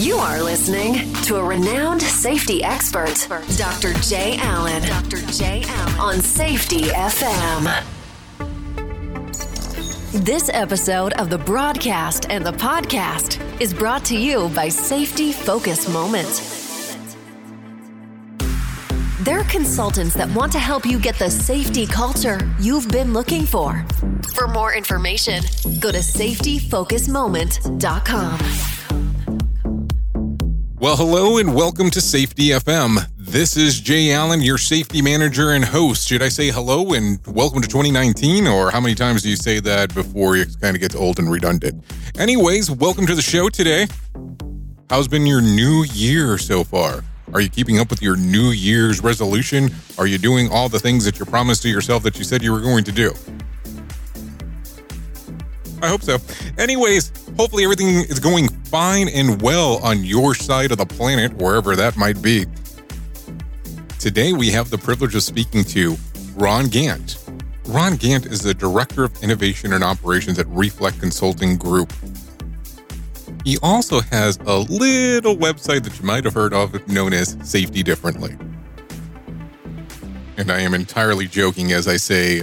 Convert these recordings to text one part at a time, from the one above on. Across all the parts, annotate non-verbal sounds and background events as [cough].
You are listening to a renowned safety expert, Dr. Jay Allen. Dr. Jay Allen on Safety FM. This episode of the broadcast and the podcast is brought to you by Safety Focus Moment. They're consultants that want to help you get the safety culture you've been looking for. For more information, go to safetyfocusmoment.com. Well, hello and welcome to Safety FM. This is Jay Allen, your safety manager and host. Should I say hello and welcome to 2019, or how many times do you say that before it kind of gets old and redundant? Anyways, welcome to the show today. How's been your new year so far? Are you keeping up with your New Year's resolution? Are you doing all the things that you promised to yourself that you said you were going to do? I hope so. Anyways, hopefully everything is going fine and well on your side of the planet, wherever that might be. Today, we have the privilege of speaking to Ron Gantt. Ron Gantt is the Director of Innovation and Operations at Reflect Consulting Group. He also has a little website that you might have heard of known as Safety Differently. And I am entirely joking as I say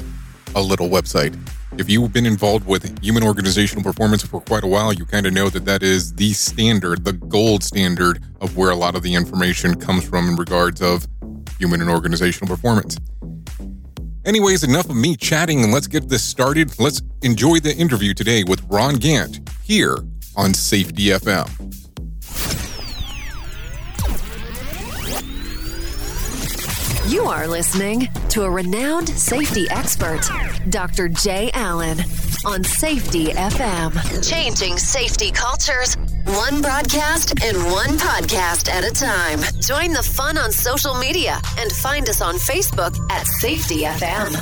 a little website. If you've been involved with human organizational performance for quite a while, you kind of know that that is the standard, the gold standard of where a lot of the information comes from in regards of human and organizational performance. Anyways, enough of me chatting and let's get this started. Let's enjoy the interview today with Ron Gantt here on Safety FM. You are listening to a renowned safety expert, Dr. Jay Allen, on Safety FM. Changing safety cultures, one broadcast and one podcast at a time. Join the fun on social media and find us on Facebook at Safety FM.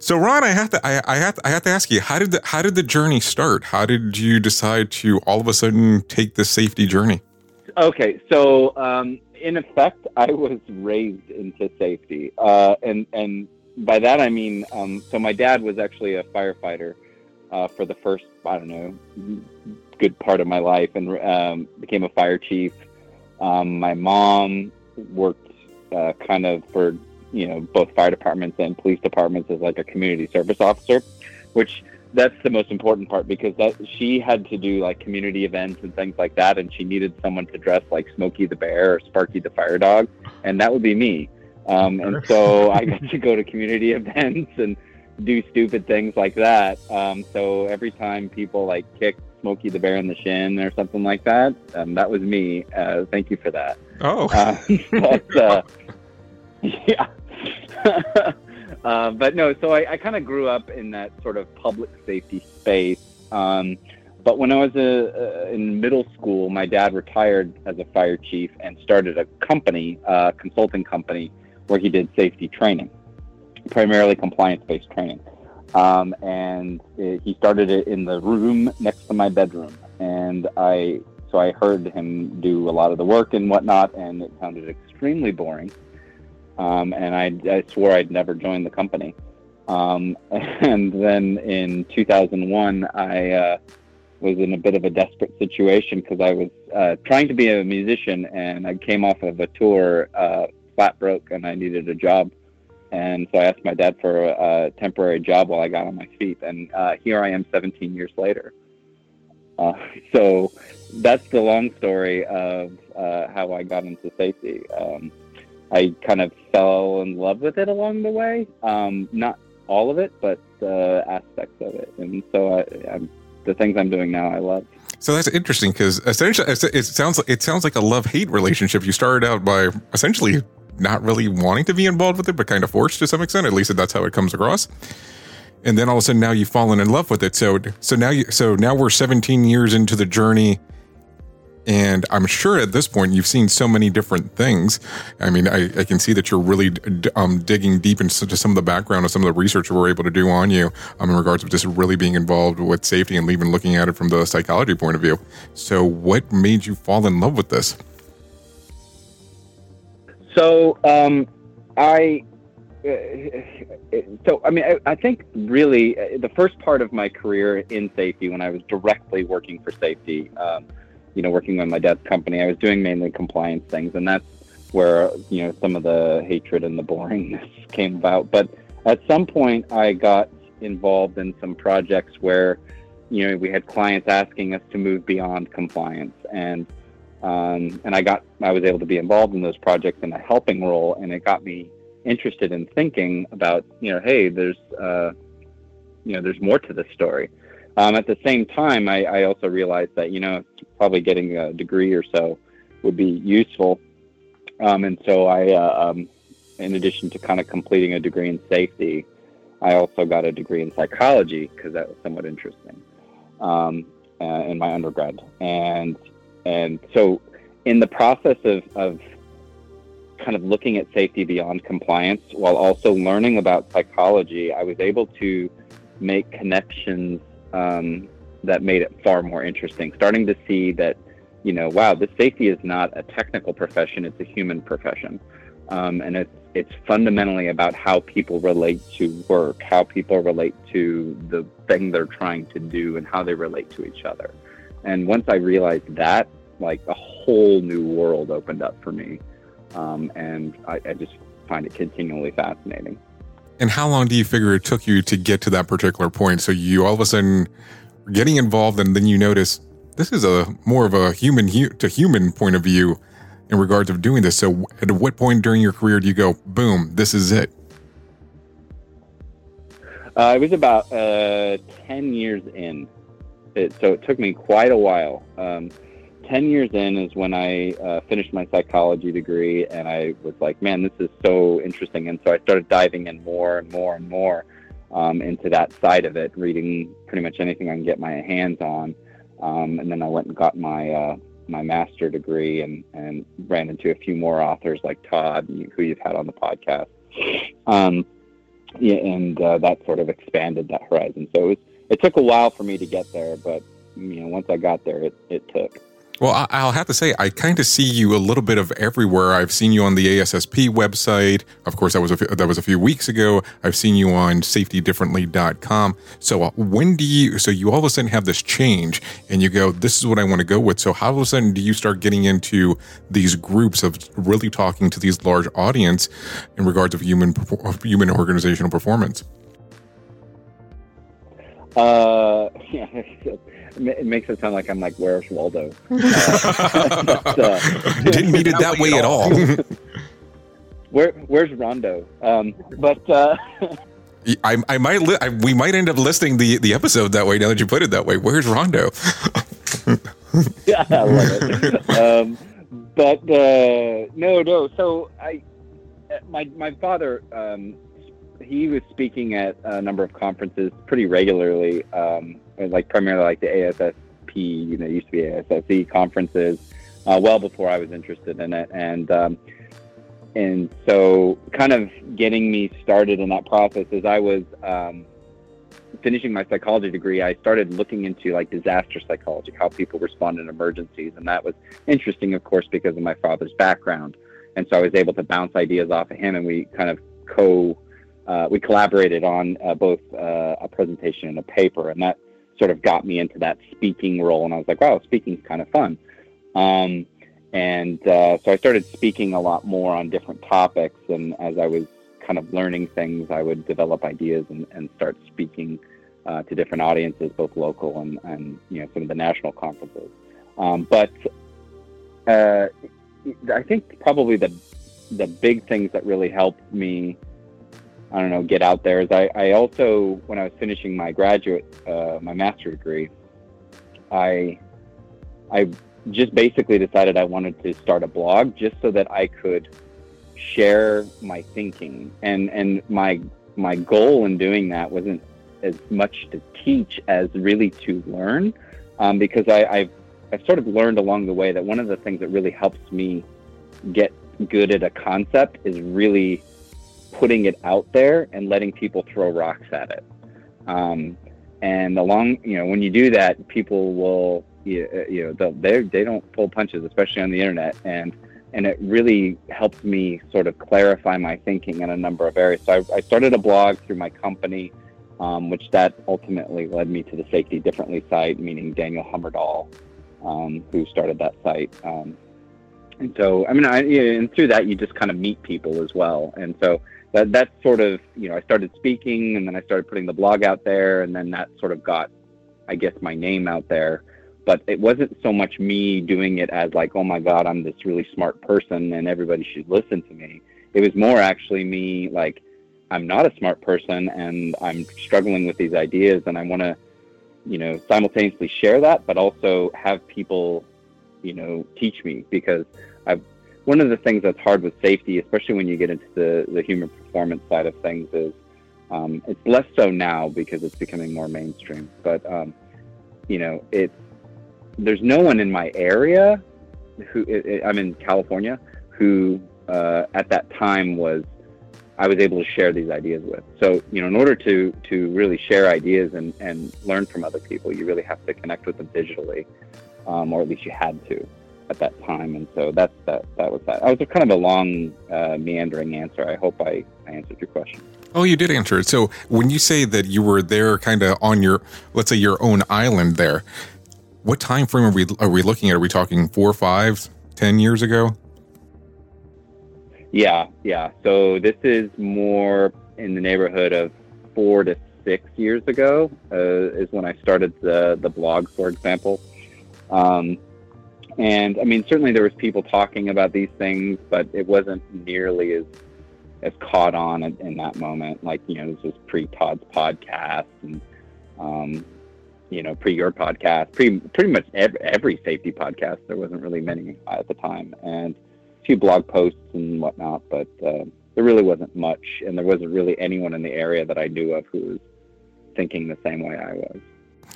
So, Ron, I have to, I, I have, to, I have to ask you, how did the, how did the journey start? How did you decide to all of a sudden take the safety journey? Okay, so um, in effect, I was raised into safety, uh, and and by that I mean, um, so my dad was actually a firefighter uh, for the first, I don't know, good part of my life, and um, became a fire chief. Um, my mom worked uh, kind of for you know both fire departments and police departments as like a community service officer, which that's the most important part because that she had to do like community events and things like that, and she needed someone to dress like Smokey the Bear or Sparky the Fire Dog, and that would be me. Um, and so I got to go to community [laughs] events and do stupid things like that. Um, so every time people like kicked Smokey the Bear in the shin or something like that, um, that was me. Uh, thank you for that. Oh, uh, [laughs] but, uh, [laughs] yeah. Uh, but no, so I, I kind of grew up in that sort of public safety space. Um, but when I was uh, in middle school, my dad retired as a fire chief and started a company, a uh, consulting company, where he did safety training, primarily compliance-based training. Um, and it, he started it in the room next to my bedroom, and I so I heard him do a lot of the work and whatnot, and it sounded extremely boring um, and I, I, swore I'd never join the company. Um, [laughs] and then in 2001, I uh, was in a bit of a desperate situation because I was uh, trying to be a musician and I came off of a tour, uh, flat broke, and I needed a job. and so I asked my dad for a, a temporary job while I got on my feet, and uh, here I am 17 years later. Uh, [laughs] so that's the long story of uh, how I got into safety. Um, I kind of fell in love with it along the way. Um, not all of it, but uh, aspects of it. And so I, the things I'm doing now, I love. So that's interesting because essentially it sounds like it sounds like a love hate relationship. You started out by essentially not really wanting to be involved with it, but kind of forced to some extent. At least that's how it comes across. And then all of a sudden, now you've fallen in love with it. So, so now you, so now we're 17 years into the journey, and I'm sure at this point you've seen so many different things. I mean, I, I can see that you're really um, digging deep into some of the background of some of the research we're able to do on you um, in regards to just really being involved with safety and even looking at it from the psychology point of view. So, what made you fall in love with this? So um, I, uh, so I mean, I, I, think really uh, the first part of my career in safety, when I was directly working for safety, um, you know, working with my dad's company, I was doing mainly compliance things, and that's where you know some of the hatred and the boringness [laughs] came about. But at some point, I got involved in some projects where you know we had clients asking us to move beyond compliance and um, and I got I was able to be involved in those projects in a helping role, and it got me interested in thinking about you know, hey, there's uh, you know, there's more to this story. Um, at the same time, I, I also realized that you know, probably getting a degree or so would be useful, um, and so I, uh, um, in addition to kind of completing a degree in safety, I also got a degree in psychology because that was somewhat interesting um, uh, in my undergrad, and and so, in the process of, of kind of looking at safety beyond compliance while also learning about psychology, I was able to make connections um, that made it far more interesting. Starting to see that, you know, wow, this safety is not a technical profession; it's a human profession, um, and it's it's fundamentally about how people relate to work, how people relate to the thing they're trying to do, and how they relate to each other. And once I realized that, like a whole new world opened up for me. Um, and I, I just find it continually fascinating. And how long do you figure it took you to get to that particular point? So you all of a sudden getting involved, and then you notice this is a more of a human to human point of view in regards of doing this. So at what point during your career do you go, boom, this is it? Uh, it was about uh, ten years in it, so it took me quite a while. Um, 10 years in is when I uh, finished my psychology degree, and I was like, man, this is so interesting. And so I started diving in more and more and more um, into that side of it, reading pretty much anything I can get my hands on. Um, and then I went and got my uh, my master degree and, and ran into a few more authors like Todd, who you've had on the podcast. Um, yeah, and uh, that sort of expanded that horizon. So it was it took a while for me to get there, but you know, once I got there, it, it took. Well, I'll have to say, I kind of see you a little bit of everywhere. I've seen you on the ASSP website. Of course, that was a, that was a few weeks ago. I've seen you on safetydifferently.com. So uh, when do you, so you all of a sudden have this change and you go, this is what I want to go with. So how all of a sudden do you start getting into these groups of really talking to these large audience in regards of human, human organizational performance? Uh, [laughs] yeah, it makes it sound like I'm like, where's Waldo? Uh, [laughs] [laughs] but, uh, Didn't mean it that way at all. [laughs] Where, where's Rondo? Um, but uh, I, I might, li- I, we might end up listing the the episode that way. Now that you put it that way, where's Rondo? yeah, I love it. Um, but uh, no, no. So I, my my father um, he was speaking at a number of conferences pretty regularly, um, like primarily like the ASSP, you know, used to be ASSE conferences, uh, well before I was interested in it, and um, and so kind of getting me started in that process as I was um, finishing my psychology degree, I started looking into like disaster psychology, how people respond in emergencies, and that was interesting, of course, because of my father's background, and so I was able to bounce ideas off of him, and we kind of co uh, we collaborated on uh, both uh, a presentation and a paper, and that sort of got me into that speaking role. And I was like, wow, speaking's kind of fun. Um, and uh, so I started speaking a lot more on different topics. And as I was kind of learning things, I would develop ideas and, and start speaking uh, to different audiences, both local and, and you know some of the national conferences. Um, but uh, I think probably the the big things that really helped me, I don't know, get out there is I, I also when I was finishing my graduate uh, my master's degree, I I just basically decided I wanted to start a blog just so that I could share my thinking. And and my my goal in doing that wasn't as much to teach as really to learn um, because I, I've I've sort of learned along the way that one of the things that really helps me get good at a concept is really putting it out there and letting people throw rocks at it. Um, and along, you know, when you do that, people will, you, you know, they they don't pull punches, especially on the internet, and and it really helped me sort of clarify my thinking in a number of areas. So I, I started a blog through my company, um, which that ultimately led me to the Safety Differently site, meaning Daniel Hummerdahl, um, who started that site. Um, and so, I mean, I, and through that, you just kind of meet people as well. And so that that's sort of, you know, I started speaking, and then I started putting the blog out there, and then that sort of got, I guess, my name out there. But it wasn't so much me doing it as like, oh my God, I'm this really smart person, and everybody should listen to me. It was more actually me like, I'm not a smart person, and I'm struggling with these ideas, and I want to you know, simultaneously share that, but also have people, you know, teach me because one of the things that's hard with safety, especially when you get into the, the human performance side of things is, um, it's less so now because it's becoming more mainstream, but, um, you know, it's, there's no one in my area who it, it, I'm in California who, uh, at that time was I was able to share these ideas with. So, you know, in order to to really share ideas and, and learn from other people, you really have to connect with them digitally, um, or at least you had to at that time. And so that's that that was that. I was kind of a long, uh, meandering answer. I hope I, I answered your question. Oh, you did answer it. So when you say that you were there, kind of on your, let's say your own island there, what time frame are we are we looking at? Are we talking four, five, ten years ago? Yeah, yeah. So this is more in the neighborhood of four to six years ago uh, is when I started the the blog, for example. Um, and I mean, certainly there was people talking about these things, but it wasn't nearly as as caught on in, in that moment. Like you know, this was pre Todd's podcast and um, you know pre your podcast, pre pretty much every, every safety podcast. There wasn't really many at the time, and a few blog posts and whatnot, but uh, there really wasn't much, and there wasn't really anyone in the area that I knew of who was thinking the same way I was.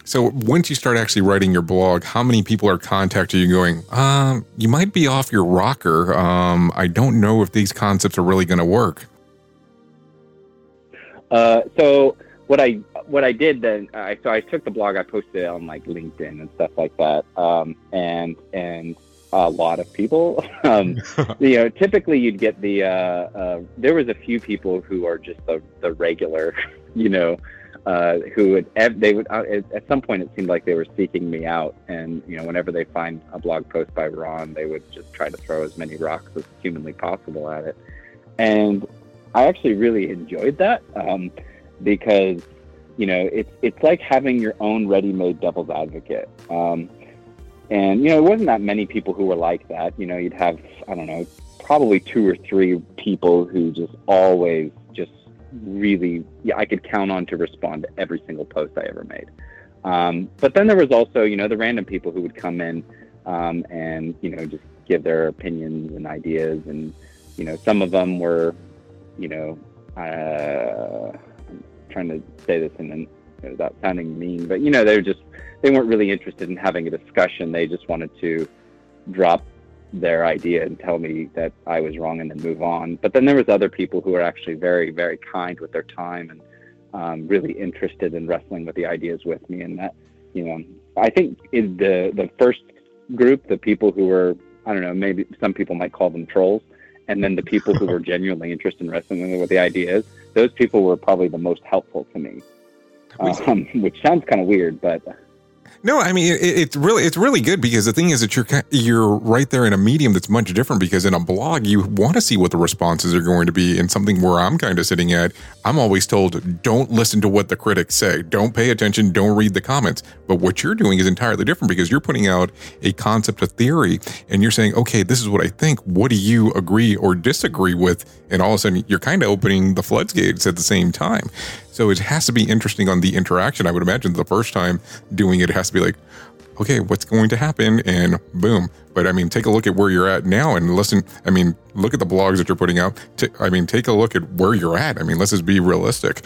So once you start actually writing your blog, how many people are contacting you going, um, you might be off your rocker. Um, I don't know if these concepts are really going to work. Uh, so what I what I did then, I so I took the blog, I posted it on like LinkedIn and stuff like that, um, and and a lot of people. [laughs] um, [laughs] you know, typically you'd get the. Uh, uh, there was a few people who are just the the regular, [laughs] you know, uh, who would they would uh, at some point it seemed like they were seeking me out, and you know, whenever they find a blog post by Ron, they would just try to throw as many rocks as humanly possible at it, and I actually really enjoyed that um, because you know it's it's like having your own ready-made devil's advocate. Um, and, you know, it wasn't that many people who were like that. You know, you'd have, I don't know, probably two or three people who just always really, yeah, I could count on to respond to every single post I ever made. Um, but then there was also, you know, the random people who would come in um, and, you know, just give their opinions and ideas. And, you know, some of them were, you know, uh, I'm trying to say this in an, without sounding mean, but, you know, they were just they weren't really interested in having a discussion. They just wanted to drop their idea and tell me that I was wrong and then move on. But then there was other people who were actually very, very kind with their time and um, really interested in wrestling with the ideas with me. And that, you know, I think in the the first group, the people who were, I don't know, maybe some people might call them trolls, and then the people who were [laughs] genuinely interested in wrestling with the ideas, those people were probably the most helpful to me. Um, [laughs] which sounds kind of weird, but No, I mean it, it's really it's really good because the thing is that you're you're right there in a medium that's much different because in a blog you want to see what the responses are going to be and something where I'm kind of sitting at I'm always told don't listen to what the critics say. Don't pay attention. Don't read the comments. But what you're doing is entirely different because you're putting out a concept of theory and you're saying okay this is what I think. What do you agree or disagree with? And all of a sudden you're kind of opening the floodgates at the same time so it has to be interesting on the interaction. I would imagine the first time doing it, it has to be like, okay, what's going to happen? And boom. But I mean, take a look at where you're at now and listen. I mean, look at the blogs that you're putting out. I mean, take a look at where you're at. I mean, let's just be realistic.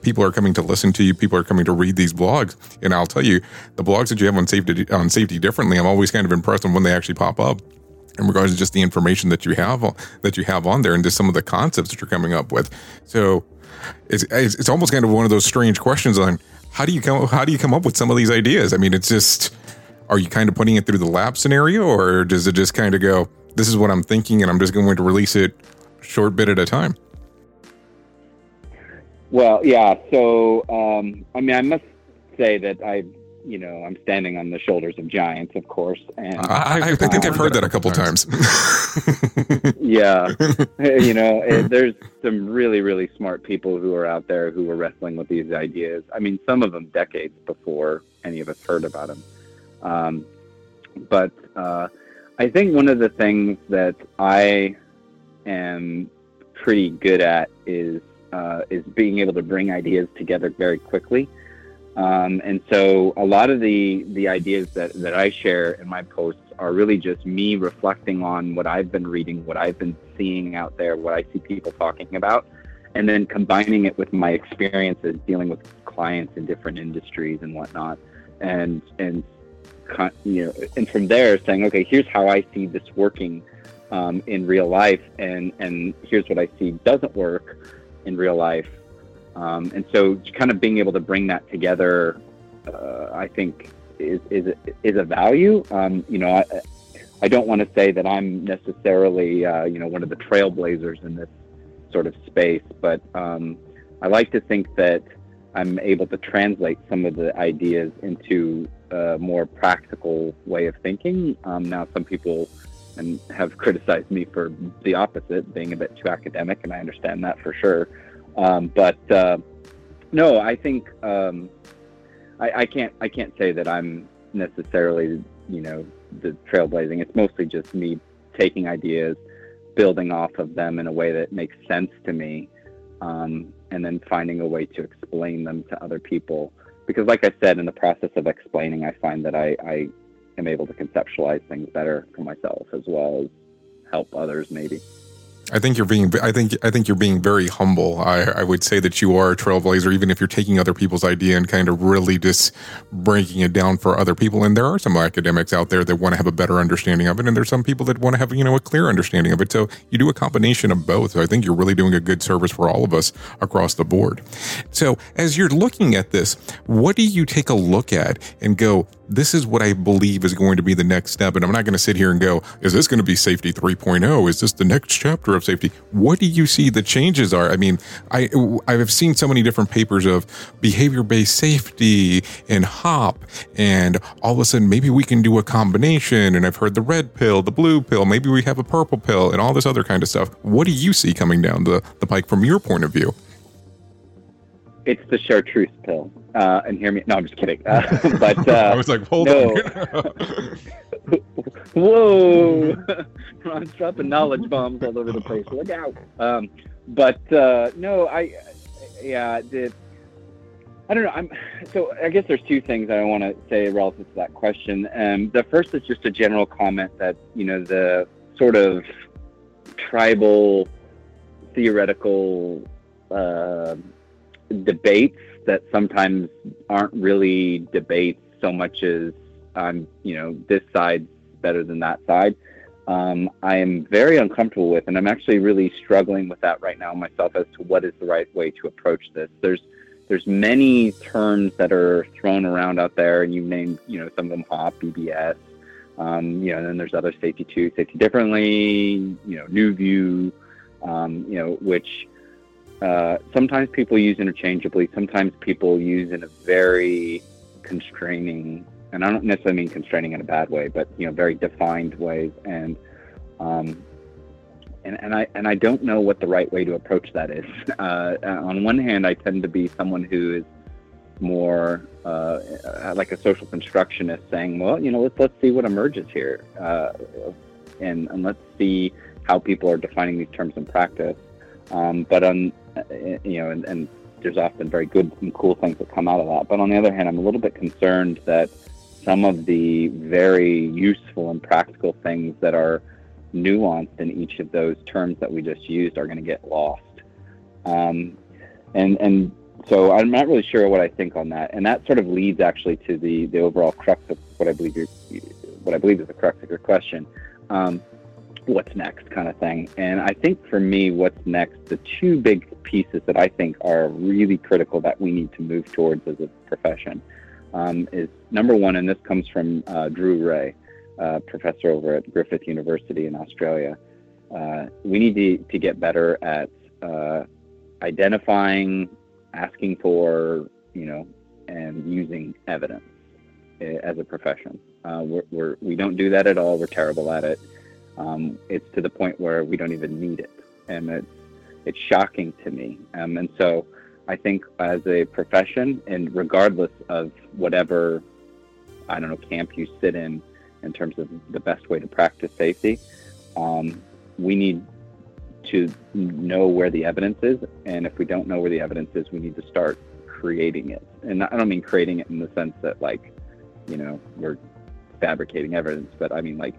People are coming to listen to you. People are coming to read these blogs. And I'll tell you, the blogs that you have on safety on safety differently, I'm always kind of impressed on when they actually pop up in regards to just the information that you have that you have on there and just some of the concepts that you're coming up with. So it's, it's, almost kind of one of those strange questions on how do you come how do you come up with some of these ideas? I mean, it's just are you kind of putting it through the lab scenario, or does it just kind of go, this is what I'm thinking, and I'm just going to release it short bit at a time? Well, yeah. So, um, I mean, I must say that I've you know, I'm standing on the shoulders of giants, of course. And I, I, think I've heard that a couple times. [laughs] yeah, you know, it, there's some really, really smart people who are out there who are wrestling with these ideas. I mean, some of them decades before any of us heard about them. Um, but uh, I think one of the things that I am pretty good at is uh, is being able to bring ideas together very quickly. Um, and so a lot of the, the ideas that, that I share in my posts are really just me reflecting on what I've been reading, what I've been seeing out there, what I see people talking about, and then combining it with my experiences dealing with clients in different industries and whatnot. And, and, you know, and from there saying, okay, here's how I see this working um, in real life, and, and here's what I see doesn't work in real life um, and so, kind of being able to bring that together, uh, I think, is is is a value. Um, you know, I, I don't want to say that I'm necessarily, uh, you know, one of the trailblazers in this sort of space, but um, I like to think that I'm able to translate some of the ideas into a more practical way of thinking. Um, now, some people and have criticized me for the opposite, being a bit too academic, and I understand that for sure. Um, but uh, no, I think um, I, I, can't. I can't say that I'm necessarily, you know, the trailblazing. It's mostly just me taking ideas, building off of them in a way that makes sense to me, um, and then finding a way to explain them to other people. Because, like I said, in the process of explaining, I find that I, I am able to conceptualize things better for myself as well as help others, maybe. I think you're being. I think. I think you're being very humble. I, I would say that you are a trailblazer, even if you're taking other people's idea and kind of really just breaking it down for other people. And there are some academics out there that want to have a better understanding of it, and there's some people that want to have you know a clear understanding of it. So you do a combination of both. So I think you're really doing a good service for all of us across the board. So as you're looking at this, what do you take a look at and go? This is what I believe is going to be the next step. And I'm not going to sit here and go, is this going to be safety 3.0? Is this the next chapter of safety? What do you see the changes are? I mean, I, I've seen so many different papers of behavior based safety and HOP, and all of a sudden, maybe we can do a combination. And I've heard the red pill, the blue pill, maybe we have a purple pill, and all this other kind of stuff. What do you see coming down the, the pike from your point of view? It's the chartreuse pill. Uh, and hear me. No, I'm just kidding. Uh, [laughs] but uh, I was like, hold no. on. [laughs] Whoa! [laughs] I'm dropping knowledge bombs all over the place. Look out! Um, but uh, no, I yeah, the, I don't know. I'm so I guess there's two things that I want to say relative to that question. Um, the first is just a general comment that you know the sort of tribal theoretical uh, debates that sometimes aren't really debates so much as I'm, you know, this side's better than that side. Um, I am very uncomfortable with, and I'm actually really struggling with that right now myself as to what is the right way to approach this. There's there's many terms that are thrown around out there, and you named, you know, some of them HOP, BBS, um, you know, and then there's other safety too, safety differently, you know, new view, um, you know, which uh, sometimes people use interchangeably. Sometimes people use in a very constraining and I don't necessarily mean constraining in a bad way, but you know, very defined ways. And um, and, and I and I don't know what the right way to approach that is. [laughs] Uh, on one hand, I tend to be someone who is more uh, like a social constructionist, saying, "Well, you know, let's let's see what emerges here, uh, and and let's see how people are defining these terms in practice." Um, but on you know, and, and there's often very good and cool things that come out of that. But on the other hand, I'm a little bit concerned that some of the very useful and practical things that are nuanced in each of those terms that we just used are going to get lost. Um, and and so I'm not really sure what I think on that. And that sort of leads actually to the the overall crux of what I believe you what I believe is the crux of your question. Um, what's next kind of thing. And I think for me, what's next, the two big pieces that I think are really critical that we need to move towards as a profession um, is number one, and this comes from uh, Drew Rae, uh, professor over at Griffith University in Australia. Uh, we need to, to get better at uh, identifying, asking for, you know, and using evidence eh, as a profession. Uh, we're, we're, we don't do that at all. We're terrible at it. Um, it's to the point where we don't even need it, and it's it's shocking to me. Um, and so, I think as a profession, and regardless of whatever I don't know camp you sit in, in terms of the best way to practice safety, um, we need to know where the evidence is, and if we don't know where the evidence is, we need to start creating it. And I don't mean creating it in the sense that like, you know, we're fabricating evidence, but I mean like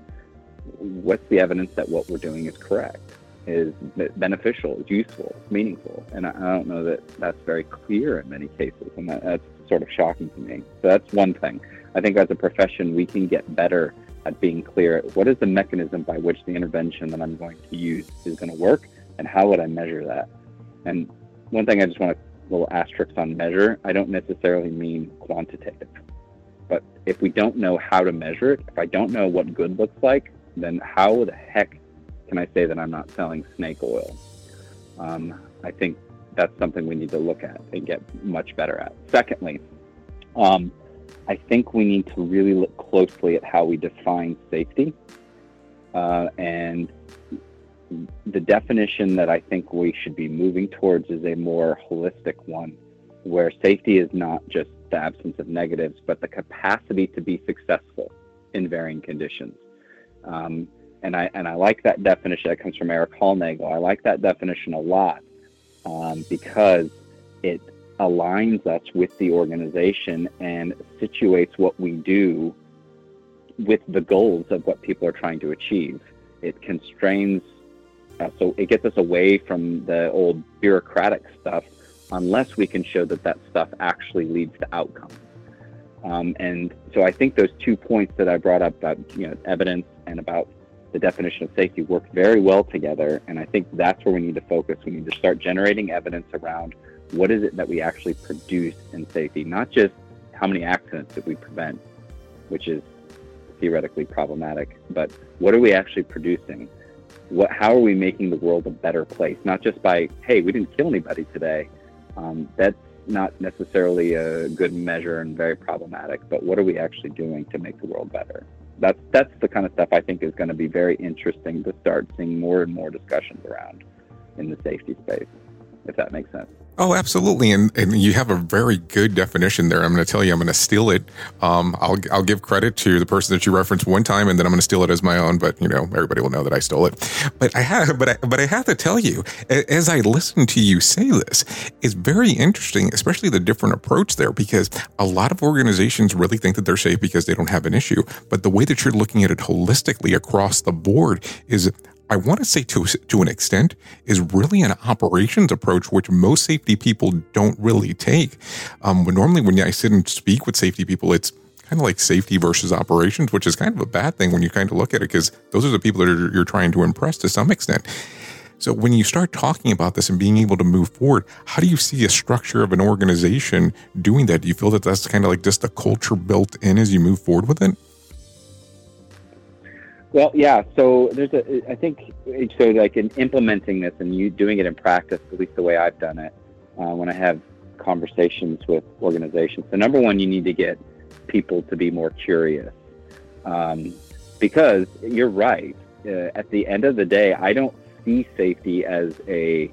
what's the evidence that what we're doing is correct, is beneficial, is useful, meaningful? And I, don't know that that's very clear in many cases, and that, that's sort of shocking to me. So that's one thing. I think as a profession, we can get better at being clear. What is the mechanism by which the intervention that I'm going to use is going to work, and how would I measure that? And one thing I just want a little asterisk on measure. I don't necessarily mean quantitative. But if we don't know how to measure it, if I don't know what good looks like, then how the heck can I say that I'm not selling snake oil? Um, I think that's something we need to look at and get much better at. Secondly, um, I think we need to really look closely at how we define safety. Uh, and the definition that I think we should be moving towards is a more holistic one, where safety is not just the absence of negatives, but the capacity to be successful in varying conditions. Um, and I and I like that definition that comes from Erik Hollnagel. I like that definition a lot um, because it aligns us with the organization and situates what we do with the goals of what people are trying to achieve. It constrains, uh, so it gets us away from the old bureaucratic stuff unless we can show that that stuff actually leads to outcomes. Um, and so I think those two points that I brought up about you know evidence and about the definition of safety work very well together. And I think that's where we need to focus. We need to start generating evidence around what is it that we actually produce in safety, not just how many accidents that we prevent, which is theoretically problematic, but what are we actually producing? What, how are we making the world a better place? Not just by, hey, we didn't kill anybody today. Um, that's not necessarily a good measure and very problematic, but what are we actually doing to make the world better? That's that's the kind of stuff I think is going to be very interesting to start seeing more and more discussions around in the safety space, if that makes sense. Oh, absolutely, and and you have a very good definition there. I'm going to tell you, I'm going to steal it. Um, I'll I'll give credit to the person that you referenced one time, and then I'm going to steal it as my own. But you know, everybody will know that I stole it. But I have, but I, but I have to tell you, as I listen to you say this, it's very interesting, especially the different approach there, because a lot of organizations really think that they're safe because they don't have an issue. But the way that you're looking at it holistically across the board is I want to say to to an extent is really an operations approach, which most safety people don't really take. Um, normally when I sit and speak with safety people, it's kind of like safety versus operations, which is kind of a bad thing when you kind of look at it because those are the people that are, you're trying to impress to some extent. So when you start talking about this and being able to move forward, how do you see a structure of an organization doing that? Do you feel that that's kind of like just a culture built in as you move forward with it? Well, yeah. So there's a, I think, so like in implementing this and you doing it in practice, at least the way I've done it, uh, when I have conversations with organizations. So number one, you need to get people to be more curious. Um, because you're right. Uh, at the end of the day, I don't see safety as a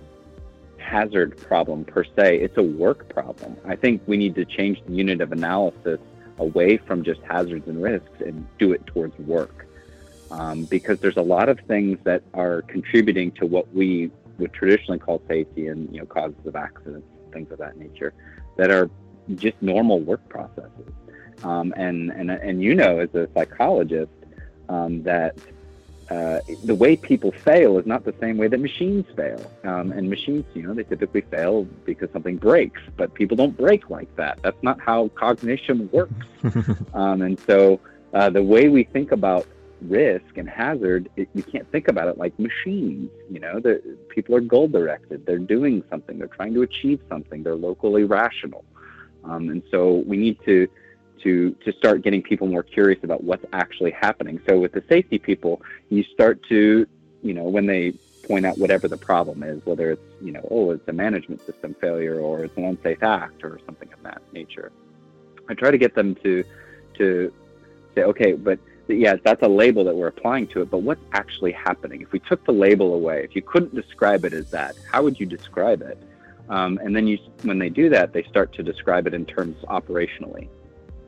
hazard problem per se. It's a work problem. I think we need to change the unit of analysis away from just hazards and risks and do it towards work. Um, because there's a lot of things that are contributing to what we would traditionally call safety and you know causes of accidents, things of that nature, that are just normal work processes. Um, and and and you know, as a psychologist, um, that uh, the way people fail is not the same way that machines fail. Um, and machines, you know, they typically fail because something breaks, but people don't break like that. That's not how cognition works. [laughs] um, and so uh, the way we think about risk and hazard, it, you can't think about it like machines. You know, people are goal directed. They're doing something. They're trying to achieve something. They're locally rational. Um, and so we need to to to start getting people more curious about what's actually happening. So with the safety people, you start to, you know, when they point out whatever the problem is, whether it's, you know, oh, it's a management system failure or it's an unsafe act or something of that nature. I try to get them to to say, okay, but yes, that's a label that we're applying to it, but what's actually happening? If we took the label away, if you couldn't describe it as that, how would you describe it? Um, and then you, when they do that, they start to describe it in terms operationally.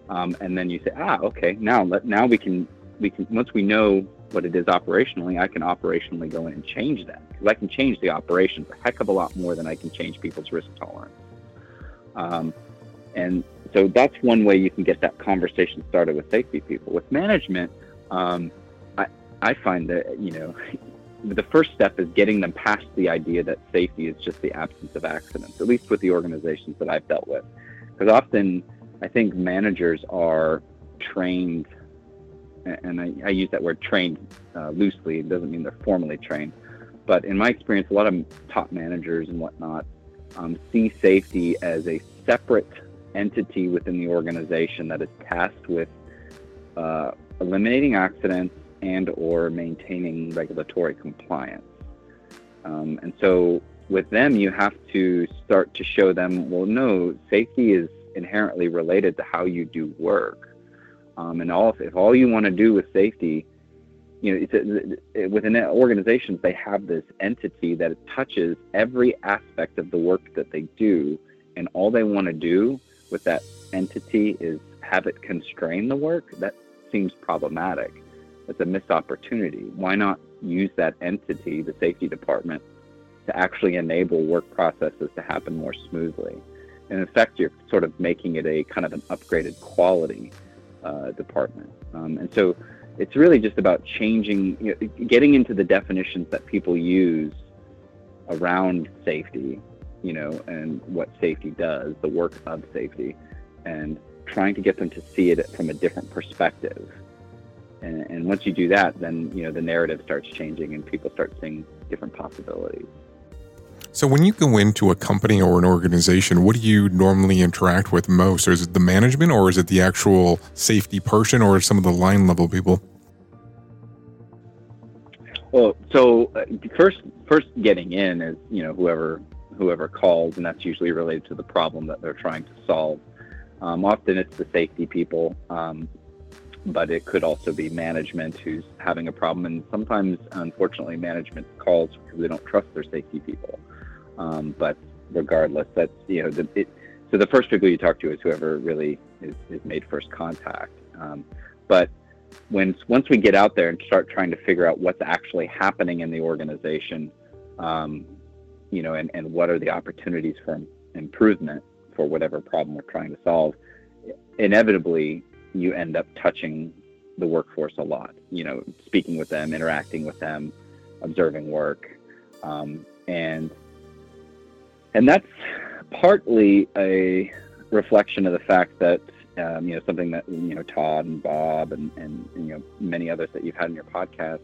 Um, and then you say, ah, okay, now let, now we can we can once we know what it is operationally, I can operationally go in and change that because I can change the operations a heck of a lot more than I can change people's risk tolerance. Um, and so that's one way you can get that conversation started with safety people. With management, um, I I find that you know. The first step is getting them past the idea that safety is just the absence of accidents, at least with the organizations that I've dealt with. Because often I think managers are trained, and I, I use that word trained uh, loosely. It doesn't mean they're formally trained. But in my experience, a lot of top managers and whatnot um, see safety as a separate entity within the organization that is tasked with uh, eliminating accidents and or maintaining regulatory compliance. Um, and so with them, you have to start to show them, well, no, safety is inherently related to how you do work. Um, and all if all you want to do with safety, you know, it's a, within organizations they have this entity that touches every aspect of the work that they do, and all they want to do with that entity is have it constrain the work. That seems problematic. It's a missed opportunity. Why not use that entity, the safety department, to actually enable work processes to happen more smoothly? in effect, you're sort of making it a kind of an upgraded quality uh, department. Um, and so it's really just about changing, you know, getting into the definitions that people use around safety, you know, and what safety does, the work of safety, and trying to get them to see it from a different perspective. And, and once you do that, then, you know, the narrative starts changing and people start seeing different possibilities. So, when you go into a company or an organization, what do you normally interact with most? Or is it the management, or is it the actual safety person, or some of the line level people? Well, so uh, first, first getting in is you know whoever whoever calls, and that's usually related to the problem that they're trying to solve. Um, often it's the safety people, um, but it could also be management who's having a problem, and sometimes, unfortunately, management calls because they don't trust their safety people. Um, but regardless, that's you know the, it, so the first people you talk to is whoever really is, is made first contact. Um, but when once we get out there and start trying to figure out what's actually happening in the organization, um, you know, and, and what are the opportunities for improvement for whatever problem we're trying to solve, inevitably you end up touching the workforce a lot. You know, speaking with them, interacting with them, observing work, um, and and that's partly a reflection of the fact that um, you know something that you know Todd and Bob and, and, and you know many others that you've had in your podcast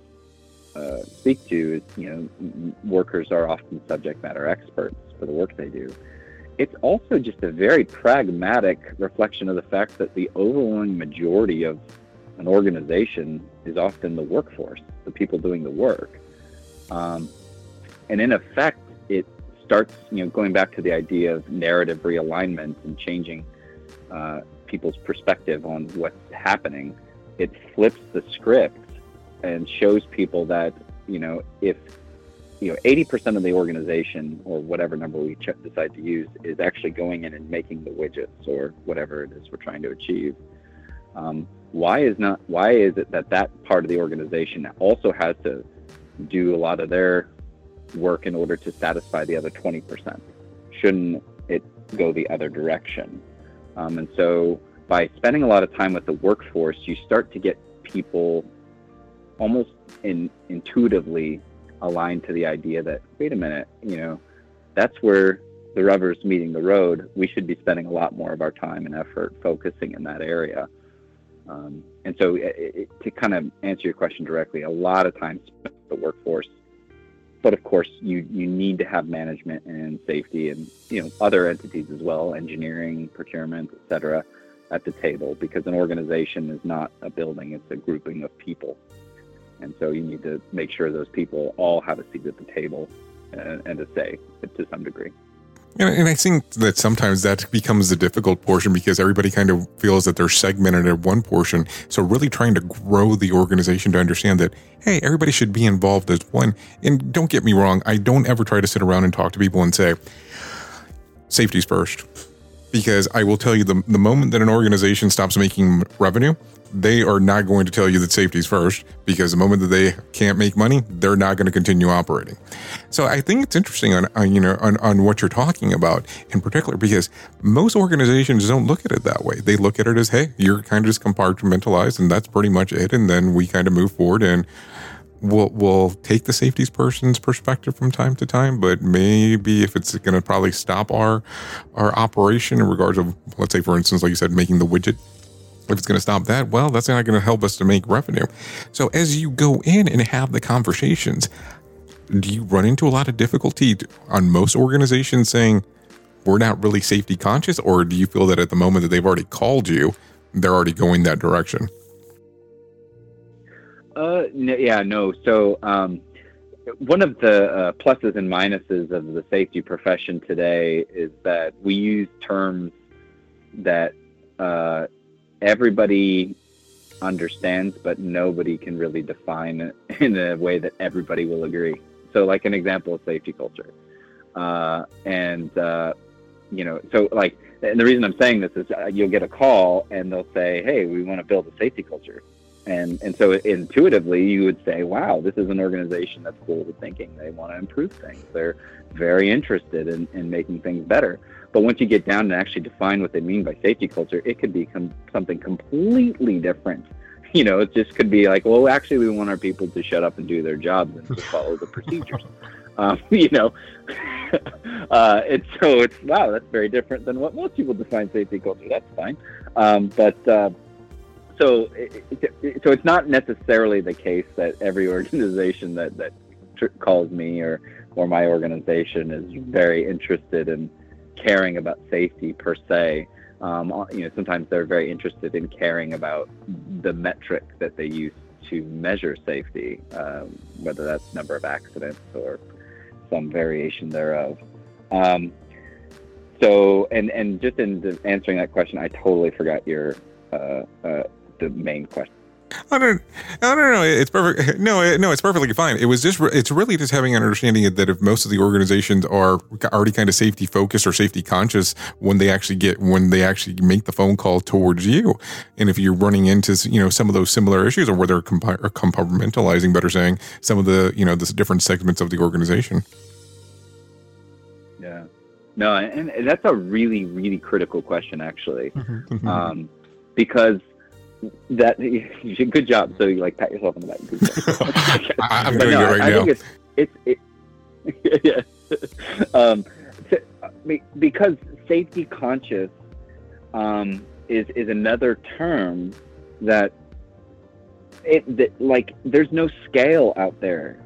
uh, speak to is you know workers are often subject matter experts for the work they do. It's also just a very pragmatic reflection of the fact that the overwhelming majority of an organization is often the workforce, the people doing the work, um, and in effect, it starts, you know, going back to the idea of narrative realignment and changing, uh, people's perspective on what's happening. It flips the script and shows people that you know if you know 80% of the organization or whatever number we ch- decide to use is actually going in and making the widgets or whatever it is we're trying to achieve. Um, why is not why is it that that part of the organization also has to do a lot of their work in order to satisfy the other 20%? Shouldn't it go the other direction? Um, and so by spending a lot of time with the workforce, you start to get people almost in, intuitively aligned to the idea that, wait a minute, you know, that's where the rubber's meeting the road. We should be spending a lot more of our time and effort focusing in that area. Um, and so, it, it, to kind of answer your question directly, a lot of times the workforce, but of course, you you need to have management and safety and you know other entities as well, engineering, procurement, et cetera, at the table because an organization is not a building; it's a grouping of people. And so, you need to make sure those people all have a seat at the table uh, and, and a say to some degree. And, I think that sometimes that becomes the difficult portion because everybody kind of feels that they're segmented at one portion. So really trying to grow the organization to understand that, hey, everybody should be involved as one. And don't get me wrong, I don't ever try to sit around and talk to people and say, safety's first. Because I will tell you the, the moment that an organization stops making revenue, they are not going to tell you that safety is first because the moment that they can't make money, they're not going to continue operating. So I think it's interesting on, on you know on, on what you're talking about in particular because most organizations don't look at it that way. They look at it as, hey, you're kind of just compartmentalized and that's pretty much it, and then we kind of move forward and we'll we'll take the safety person's perspective from time to time, but maybe if it's going to probably stop our our operation in regards of let's say for instance, like you said, making the widget if it's going to stop that, well, that's not going to help us to make revenue. So as you go in and have the conversations, do you run into a lot of difficulty on most organizations saying we're not really safety conscious, or do you feel that at the moment that they've already called you, they're already going that direction? Uh, yeah, no. So, um, one of the uh, pluses and minuses of the safety profession today is that we use terms that uh, everybody understands, but nobody can really define it [laughs] in a way that everybody will agree. So, like an example of safety culture, uh, and uh, you know, so like, and the reason I'm saying this is uh, you'll get a call and they'll say, "Hey, we want to build a safety culture," and and so intuitively you would say, "Wow, this is an organization that's forward thinking. They want to improve things. They're very interested in, in making things better." But once you get down and actually define what they mean by safety culture, it could become something completely different. [laughs] You know, it just could be like, well, actually, we want our people to shut up and do their jobs and to follow the procedures. [laughs] Um, [laughs] you know, uh, and so it's wow, that's very different than what most people define safety culture. That's fine, um, but uh, so it, it, so it's not necessarily the case that every organization that that calls me or or my organization is very interested in caring about safety per se. Um, uh, you know, sometimes they're very interested in caring about the metric that they use to measure safety, um, whether that's number of accidents or some variation thereof. Um, so, and and just in answering that question, I totally forgot your uh, uh, the main question. I don't, I don't know. It's perfect. [laughs] No, no, it's perfectly fine. It was just, it's really just having an understanding that if most of the organizations are already kind of safety focused or safety conscious when they actually get, when they actually make the phone call towards you. And if you're running into, you know, some of those similar issues or where they're compartmentalizing, better saying, some of the, you know, the different segments of the organization. Yeah. No, and that's a really, really critical question, actually. Mm-hmm. mm-hmm. Um, because that [laughs] good job. So you like pat yourself on the back. [laughs] I'm doing no, it right I, now. I think it's it's it, [laughs] yeah. um, because safety conscious um, is is another term that it that, like there's no scale out there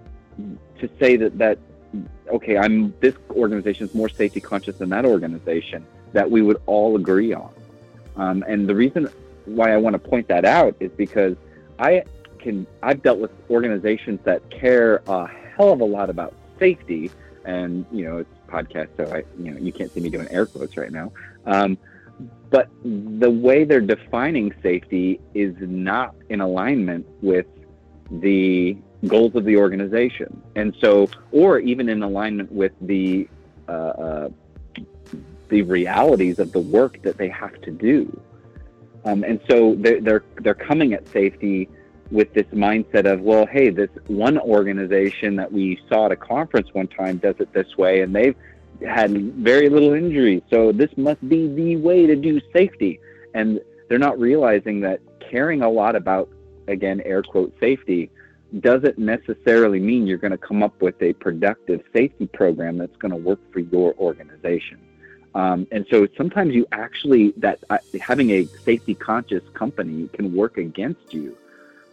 to say that that okay I'm this organization is more safety conscious than that organization that we would all agree on. Um, and the reason why I want to point that out is because I can I've dealt with organizations that care a hell of a lot about safety, and you know it's podcast, so I you know you can't see me doing air quotes right now. Um, but the way they're defining safety is not in alignment with the goals of the organization. And so, or even in alignment with the, uh, uh, the realities of the work that they have to do. Um, and so they're, they're, they're coming at safety with this mindset of, well, hey, this one organization that we saw at a conference one time does it this way, and they've had very little injuries. So this must be the way to do safety. And they're not realizing that caring a lot about, again, air quote, safety doesn't necessarily mean you're going to come up with a productive safety program that's going to work for your organization. Um, and so sometimes you actually that uh, having a safety conscious company can work against you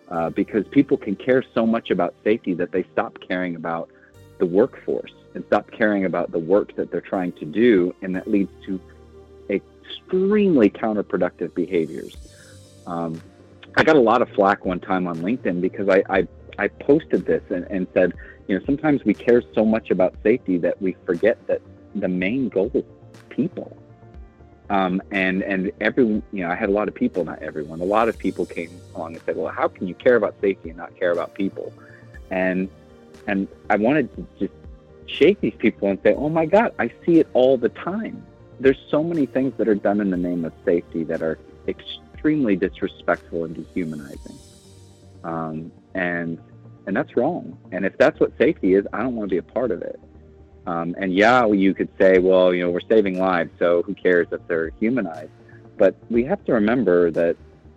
uh, because people can care so much about safety that they stop caring about the workforce and stop caring about the work that they're trying to do, and that leads to extremely counterproductive behaviors. Um, I got a lot of flack one time on LinkedIn because I, I, I posted this and, and said, you know, sometimes we care so much about safety that we forget that the main goal people. Um, and and every you know, I had a lot of people, not everyone, a lot of people came along and said, well, how can you care about safety and not care about people? And and I wanted to just shake these people and say, oh my God, I see it all the time. There's so many things that are done in the name of safety that are extremely disrespectful and dehumanizing. Um, and and that's wrong. And if that's what safety is, I don't want to be a part of it. Um, and yeah, you could say, well, you know, we're saving lives, so who cares if they're humanized? But we have to remember that,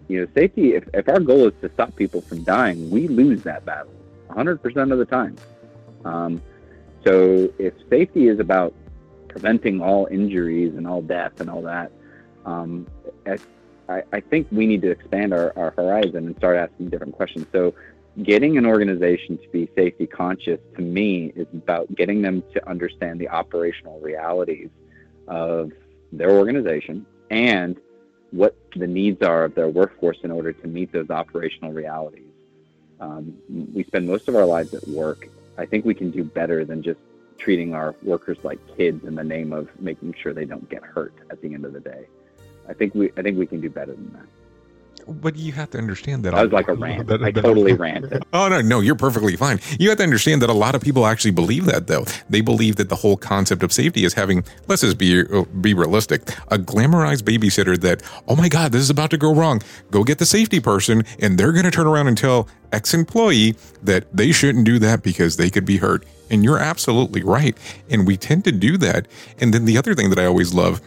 you know, safety, if, if our goal is to stop people from dying, we lose that battle 100% of the time. Um, so if safety is about preventing all injuries and all death and all that, um, I, I, think we need to expand our, our horizon and start asking different questions. So getting an organization to be safety conscious to me is about getting them to understand the operational realities of their organization and what the needs are of their workforce in order to meet those operational realities. Um, we spend most of our lives at work I think we can do better than just treating our workers like kids in the name of making sure they don't get hurt at the end of the day. I think we I think we can do better than that. But you have to understand that I was like a rant. I totally ranted. [laughs] Oh no, no, you're perfectly fine. You have to understand that a lot of people actually believe that, though. They believe that the whole concept of safety is having, let's just be uh, be realistic, a glamorized babysitter that, oh my God, this is about to go wrong. Go get the safety person, and they're going to turn around and tell ex employee that they shouldn't do that because they could be hurt. And you're absolutely right. And we tend to do that. And then the other thing that I always love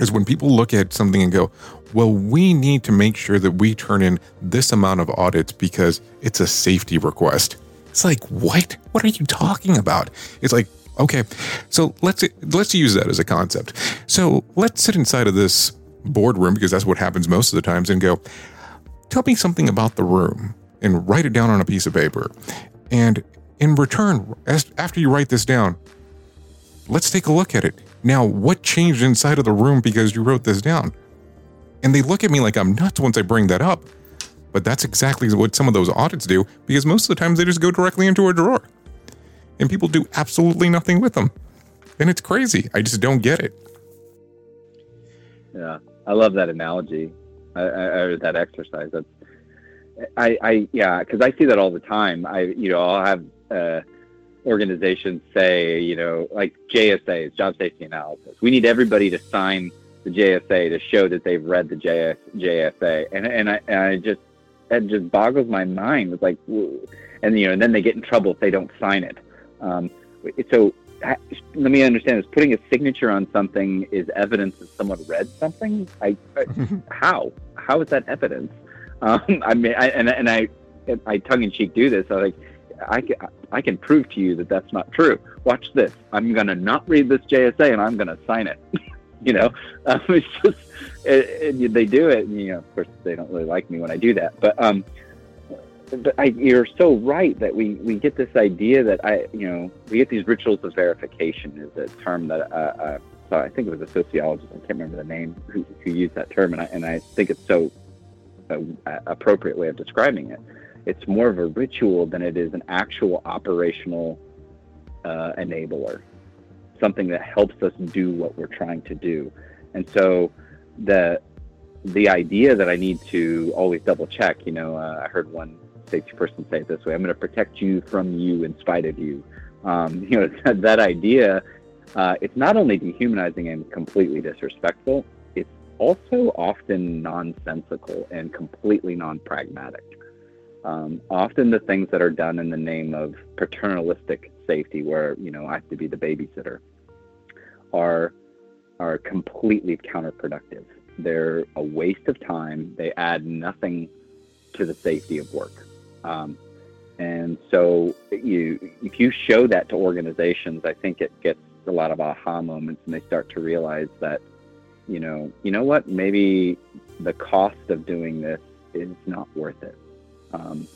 is when people look at something and go, well, we need to make sure that we turn in this amount of audits because it's a safety request. It's like, what? What are you talking about? It's like, okay, so let's let's use that as a concept. So let's sit inside of this boardroom because that's what happens most of the times and go, tell me something about the room and write it down on a piece of paper. And in return, as, after you write this down, let's take a look at it. Now, what changed inside of the room because you wrote this down? And they look at me like I'm nuts once I bring that up. But that's exactly what some of those audits do because most of the times they just go directly into a drawer. And people do absolutely nothing with them. And it's crazy. I just don't get it. Yeah, I love that analogy. I, I, that exercise. That's, I, I, yeah, because I see that all the time. I, you know, I'll have uh, organizations say, you know, like JSA, job safety analysis. We need everybody to sign the JSA to show that they've read the JS, JSA, and and I, and I just it just boggles my mind. It's like, and you know, and then they get in trouble if they don't sign it. Um, so let me understand this: putting a signature on something is evidence that someone read something. I, I [laughs] how how is that evidence? Um, [laughs] I mean, I, and and I I tongue in cheek do this. I like I can I can prove to you that that's not true. Watch this. I'm gonna not read this JSA and I'm gonna sign it. [laughs] you know, [laughs] um, it's just they do it. And, you know, of course, they don't really like me when I do that. But um, but I, you're so right that we we get this idea that I, you know, we get these rituals of verification is a term that uh, uh, I think it was a sociologist. I can't remember the name who, who used that term, and I and I think it's so uh, appropriate way of describing it. It's more of a ritual than it is an actual operational uh, enabler something that helps us do what we're trying to do. And so the the idea that I need to always double check. You know, uh, I heard one safety person say it this way: "I'm going to protect you from you in spite of you." Um, [laughs] you know, that, idea. Uh, it's not only dehumanizing and completely disrespectful. It's also often nonsensical and completely non-pragmatic. Um, often the things that are done in the name of paternalistic safety, where you know I have to be the babysitter, are are completely counterproductive. They're a waste of time. They add nothing to the safety of work. Um, and so you, if you show that to organizations, I think it gets a lot of aha moments, and they start to realize that, you know, you know what, maybe the cost of doing this is not worth it. Um,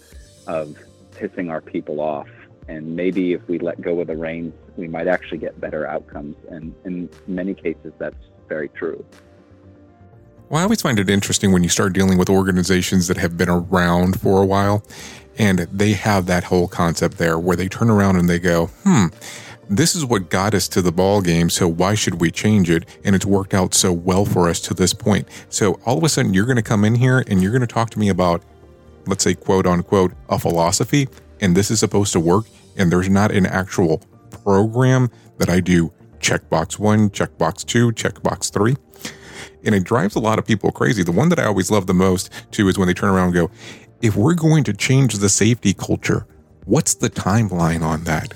of pissing our people off, and maybe if we let go of the reins, we might actually get better outcomes. And in many cases, that's very true. Well, I always find it interesting when you start dealing with organizations that have been around for a while and they have that whole concept there where they turn around and they go, hmm, this is what got us to the ball game, so why should we change it? And it's worked out so well for us to this point. So all of a sudden, you're going to come in here and you're going to talk to me about, let's say, quote unquote, a philosophy, and this is supposed to work, and there's not an actual program that I do checkbox one, checkbox two, checkbox three and it drives a lot of people crazy. The one that I always love the most too is when they turn around and go, if we're going to change the safety culture, what's the timeline on that?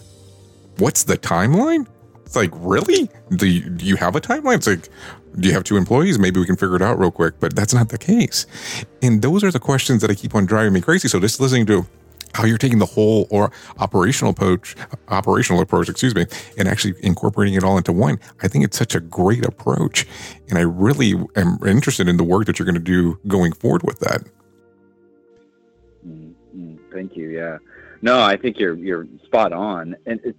What's the timeline? It's like, really? Do you, do you have a timeline? It's like, do you have two employees? Maybe we can figure it out real quick, but that's not the case. And those are the questions that I keep on driving me crazy. So just listening to how you're taking the whole or operational approach, operational approach, excuse me, and actually incorporating it all into one. I think it's such a great approach, and I really am interested in the work that you're going to do going forward with that. Mm-hmm. Thank you. Yeah, no, I think you're you're spot on, and it's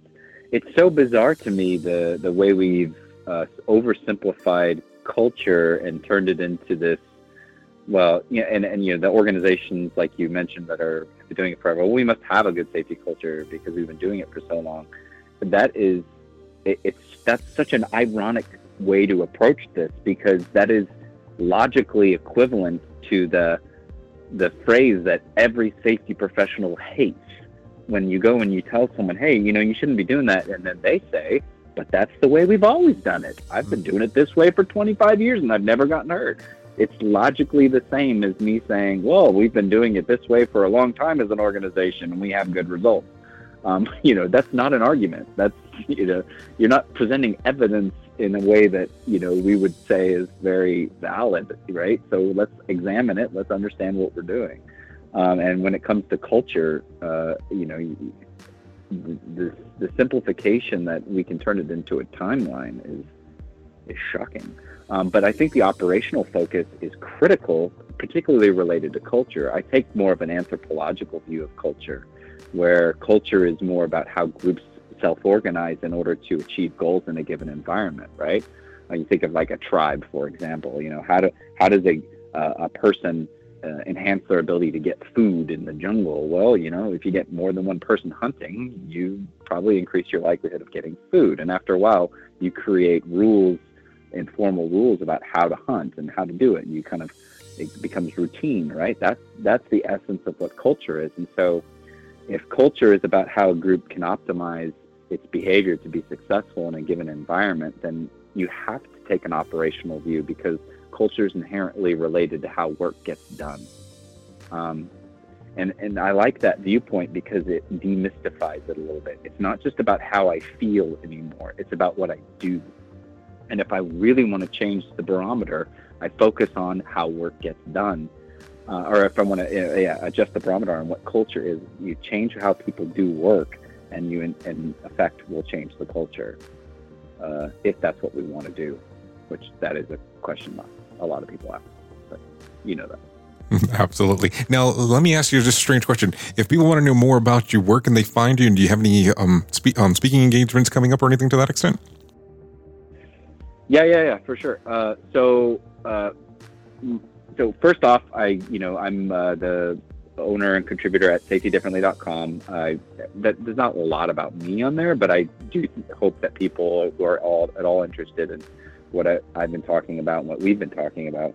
it's so bizarre to me the the way we've uh, oversimplified culture and turned it into this well, yeah, and, and you know the organizations like you mentioned that are doing it forever. Well, we must have a good safety culture because we've been doing it for so long. But that is, it, it's that's such an ironic way to approach this because that is logically equivalent to the the phrase that every safety professional hates. When you go and you tell someone, "Hey, you know, you shouldn't be doing that," and then they say, "But that's the way we've always done it. I've been mm-hmm. doing it this way for 25 years, and I've never gotten hurt." It's logically the same as me saying, well, we've been doing it this way for a long time as an organization and we have good results. Um, [laughs] you know, that's not an argument. That's, you know, you're not presenting evidence in a way that, you know, we would say is very valid, right? So let's examine it. Let's understand what we're doing. Um, and when it comes to culture, uh, you know, the, the simplification that we can turn it into a timeline is, is shocking. Um, but I think the operational focus is critical, particularly related to culture. I take more of an anthropological view of culture, where culture is more about how groups self-organize in order to achieve goals in a given environment, right? Uh, you think of like a tribe, for example. You know, how do how does a uh, a person uh, enhance their ability to get food in the jungle? Well, you know, if you get more than one person hunting, you probably increase your likelihood of getting food. And after a while, you create rules informal rules about how to hunt and how to do it. And you kind of it becomes routine, right? That's that's the essence of what culture is. And so, if culture is about how a group can optimize its behavior to be successful in a given environment, then you have to take an operational view because culture is inherently related to how work gets done. Um, and and I like that viewpoint because it demystifies it a little bit. It's not just about how I feel anymore; it's about what I do. And if I really want to change the barometer, I focus on how work gets done. Uh, or if I want to uh, yeah, adjust the barometer on what culture is, you change how people do work, and you, in, in effect, will change the culture uh, if that's what we want to do, which that is a question a lot of people ask. But you know that. [laughs] Absolutely. Now, let me ask you just a strange question. If people want to know more about you, where can they find you? And do you have any um, spe- um, speaking engagements coming up or anything to that extent? Yeah, yeah, yeah, for sure. Uh, so, uh, so first off, I, you know, I'm uh, the owner and contributor at safetydifferently.com. That there's not a lot about me on there, but I do hope that people who are all at all interested in what I, have been talking about and what we've been talking about,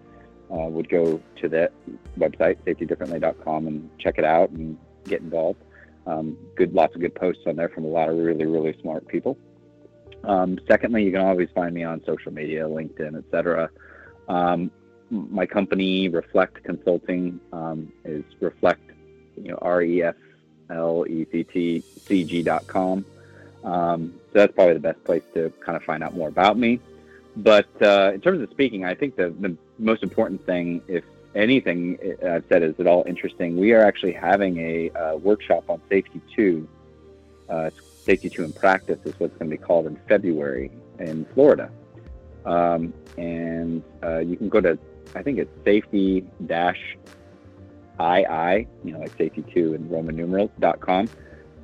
uh, would go to the website safetydifferently.com and check it out and get involved. Um, good, lots of good posts on there from a lot of really, really smart people. Um, secondly, you can always find me on social media, LinkedIn, etc. Um, my company, Reflect Consulting, um, is Reflect, you know, R E F L E C T C G dot com. Um, so that's probably the best place to kind of find out more about me. But uh, in terms of speaking, I think the, the most important thing, if anything I've said is at all interesting, we are actually having a uh, workshop on Safety 2. Uh, Safety 2 in Practice is what's going to be called in February in Florida. Um, and uh, you can go to, I think it's safety dash II, you know, like safety 2 in Roman numerals.com.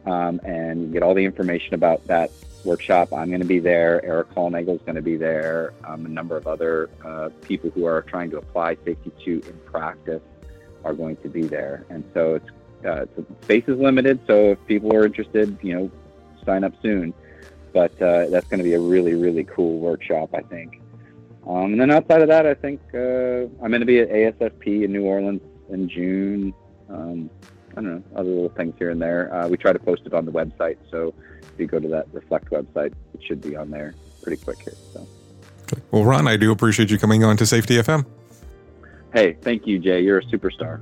Um, and get all the information about that workshop. I'm going to be there. Erik Hollnagel is going to be there. Um, a number of other uh, people who are trying to apply Safety 2 in practice are going to be there. And so it's, uh, space is limited. So if people are interested, you know, sign up soon. But uh, that's going to be a really, really cool workshop, I think. Um, and then outside of that, I think uh, I'm going to be at ASSP in New Orleans in June. Um, I don't know, other little things here and there. Uh, we try to post it on the website, so if you go to that Reflect website, it should be on there pretty quick here. So. Well, Ron, I do appreciate you coming on to Safety FM. Hey, thank you, Jay. You're a superstar.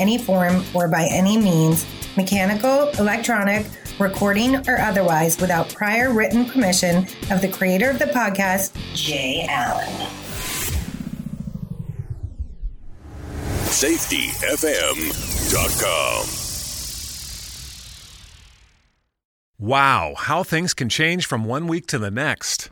any form or by any means, mechanical, electronic, recording, or otherwise, without prior written permission of the creator of the podcast, Jay Allen. SafetyFM.com. Wow, how things can change from one week to the next.